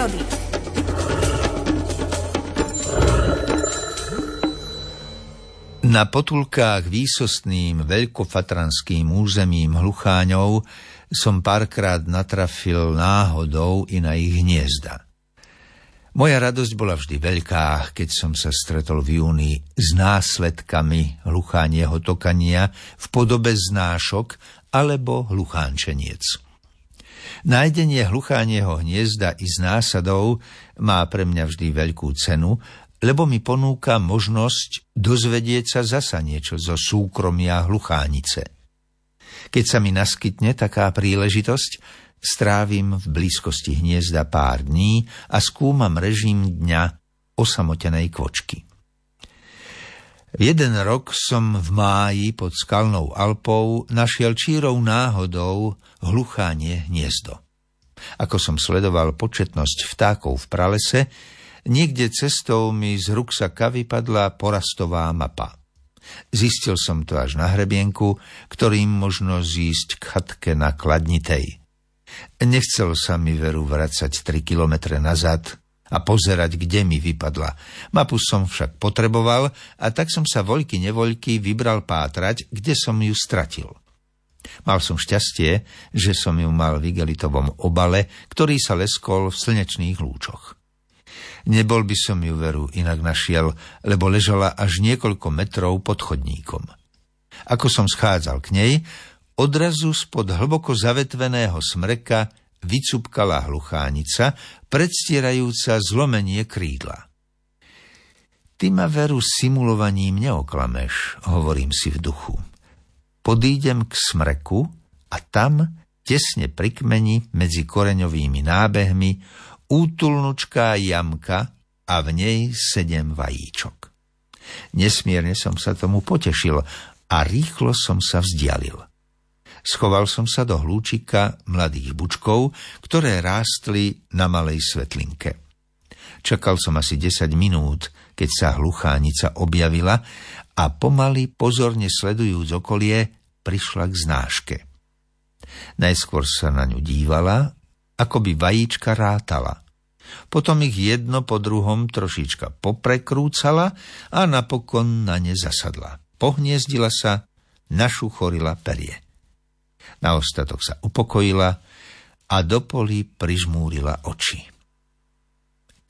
prírody. Na potulkách výsostným veľkofatranským územím Hlucháňov som párkrát natrafil náhodou i na ich hniezda. Moja radosť bola vždy veľká, keď som sa stretol v júni s následkami hluchánieho tokania v podobe znášok alebo hluchánčeniec. Nájdenie hluchánieho hniezda i z násadov má pre mňa vždy veľkú cenu, lebo mi ponúka možnosť dozvedieť sa zasa niečo zo súkromia hluchánice. Keď sa mi naskytne taká príležitosť, Strávim v blízkosti hniezda pár dní a skúmam režim dňa osamotenej kvočky. Jeden rok som v máji pod skalnou Alpou našiel čírou náhodou hluchánie hniezdo. Ako som sledoval početnosť vtákov v pralese, niekde cestou mi z ruksaka vypadla porastová mapa. Zistil som to až na hrebienku, ktorým možno zísť k chatke na Kladnitej. Nechcel sa mi veru vracať 3 kilometre nazad a pozerať, kde mi vypadla. Mapu som však potreboval a tak som sa voľky nevoľky vybral pátrať, kde som ju stratil. Mal som šťastie, že som ju mal v igelitovom obale, ktorý sa leskol v slnečných lúčoch. Nebol by som ju veru inak našiel, lebo ležala až niekoľko metrov pod chodníkom. Ako som schádzal k nej, Odrazu spod hlboko zavetveného smreka vycupkala hluchánica, predstierajúca zlomenie krídla. Ty ma veru simulovaním neoklameš, hovorím si v duchu. Podídem k smreku a tam, tesne pri kmeni medzi koreňovými nábehmi, útulnučká jamka a v nej sedem vajíčok. Nesmierne som sa tomu potešil a rýchlo som sa vzdialil. Schoval som sa do hlúčika mladých bučkov, ktoré rástli na malej svetlinke. Čakal som asi 10 minút, keď sa hluchánica objavila a pomaly, pozorne sledujúc okolie, prišla k znáške. Najskôr sa na ňu dívala, ako by vajíčka rátala. Potom ich jedno po druhom trošička poprekrúcala a napokon na ne zasadla. Pohniezdila sa, našuchorila perie. Na ostatok sa upokojila a do poli prižmúrila oči.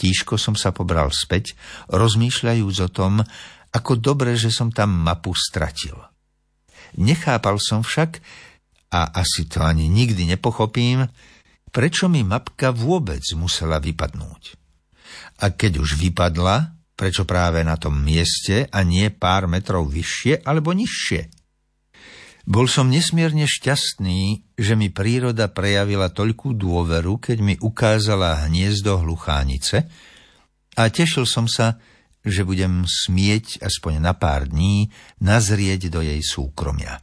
Tížko som sa pobral späť, rozmýšľajúc o tom, ako dobre, že som tam mapu stratil. Nechápal som však, a asi to ani nikdy nepochopím, prečo mi mapka vôbec musela vypadnúť. A keď už vypadla, prečo práve na tom mieste a nie pár metrov vyššie alebo nižšie? Bol som nesmierne šťastný, že mi príroda prejavila toľkú dôveru, keď mi ukázala hniezdo hluchánice a tešil som sa, že budem smieť aspoň na pár dní nazrieť do jej súkromia.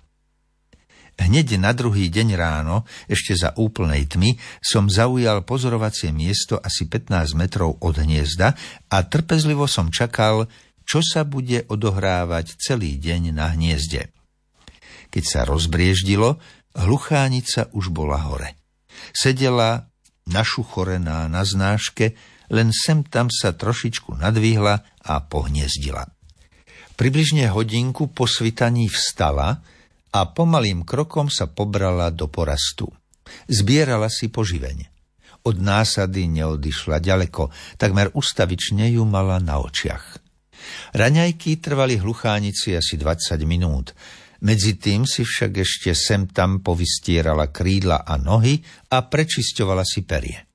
Hneď na druhý deň ráno, ešte za úplnej tmy, som zaujal pozorovacie miesto asi 15 metrov od hniezda a trpezlivo som čakal, čo sa bude odohrávať celý deň na hniezde. Keď sa rozbrieždilo, hluchánica už bola hore. Sedela našuchorená na znáške, len sem tam sa trošičku nadvihla a pohniezdila. Približne hodinku po svitaní vstala a pomalým krokom sa pobrala do porastu. Zbierala si poživenie. Od násady neodišla ďaleko, takmer ustavične ju mala na očiach. Raňajky trvali hluchánici asi 20 minút. Medzi tým si však ešte sem tam povystierala krídla a nohy a prečisťovala si perie.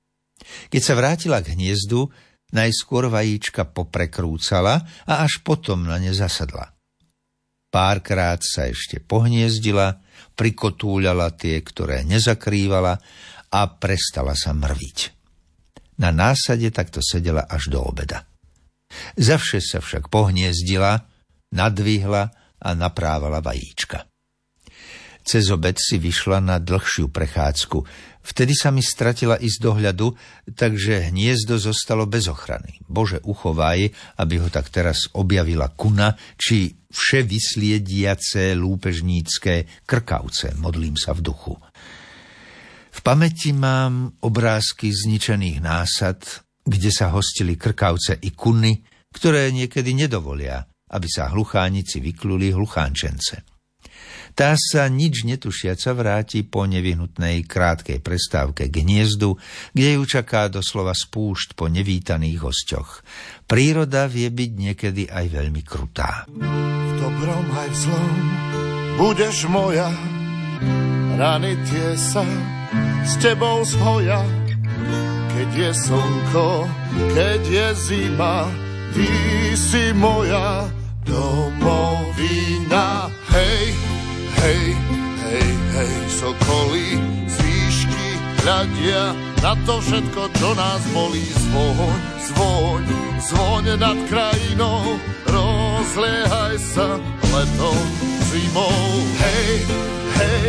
Keď sa vrátila k hniezdu, najskôr vajíčka poprekrúcala a až potom na ne zasadla. Párkrát sa ešte pohniezdila, prikotúľala tie, ktoré nezakrývala a prestala sa mrviť. Na násade takto sedela až do obeda. Zavše sa však pohniezdila, nadvihla a naprávala vajíčka. Cez obed si vyšla na dlhšiu prechádzku. Vtedy sa mi stratila ísť dohľadu, takže hniezdo zostalo bez ochrany. Bože, uchovaj, aby ho tak teraz objavila kuna, či vše vysliediace lúpežnícke krkavce, modlím sa v duchu. V pamäti mám obrázky zničených násad, kde sa hostili krkavce i kuny, ktoré niekedy nedovolia, aby sa hluchánici vykluli hluchánčence. Tá sa nič netušiaca vráti po nevyhnutnej krátkej prestávke k hniezdu, kde ju čaká doslova spúšť po nevítaných hosťoch. Príroda vie byť niekedy aj veľmi krutá. V dobrom aj v zlom budeš moja, rany tie sa s tebou zhoja. Keď je slnko, keď je zima, ty si moja domovina. Hej, hej, hej, hej, sokoly z výšky hľadia na to všetko, čo nás bolí. Zvoň, zvoň, zvoň nad krajinou, rozliehaj sa letom, zimou. Hej,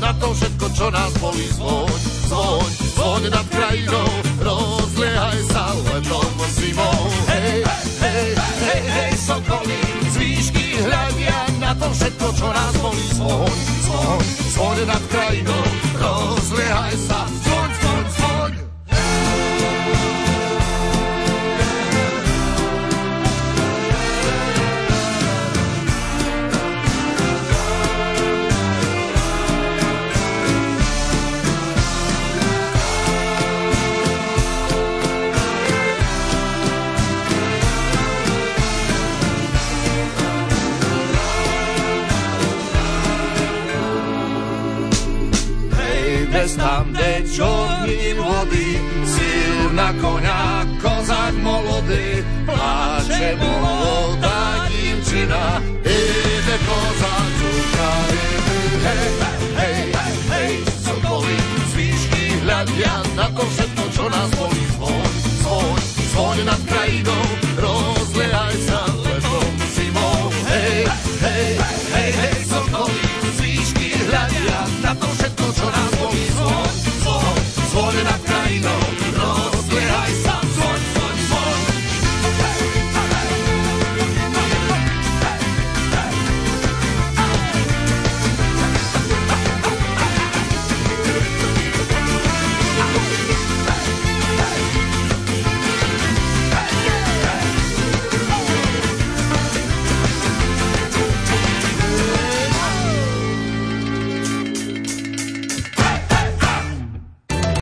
na to všetko, čo nás bolí. Zvoň, zvoň, zvoň nad krajinou, rozliehaj sa letom zimou. Hej, hej, hej, hej, sokoly, z výšky hľadia na to všetko, čo nás bolí. Zvoň, zvoň, bez tam, kde čorní vody, síl na konia, kozák molody, pláče molodá divčina, ide kozák žuka, hej, hej, hej, hej, sokoli, z výšky hľadia na to všetko, čo nás bolí.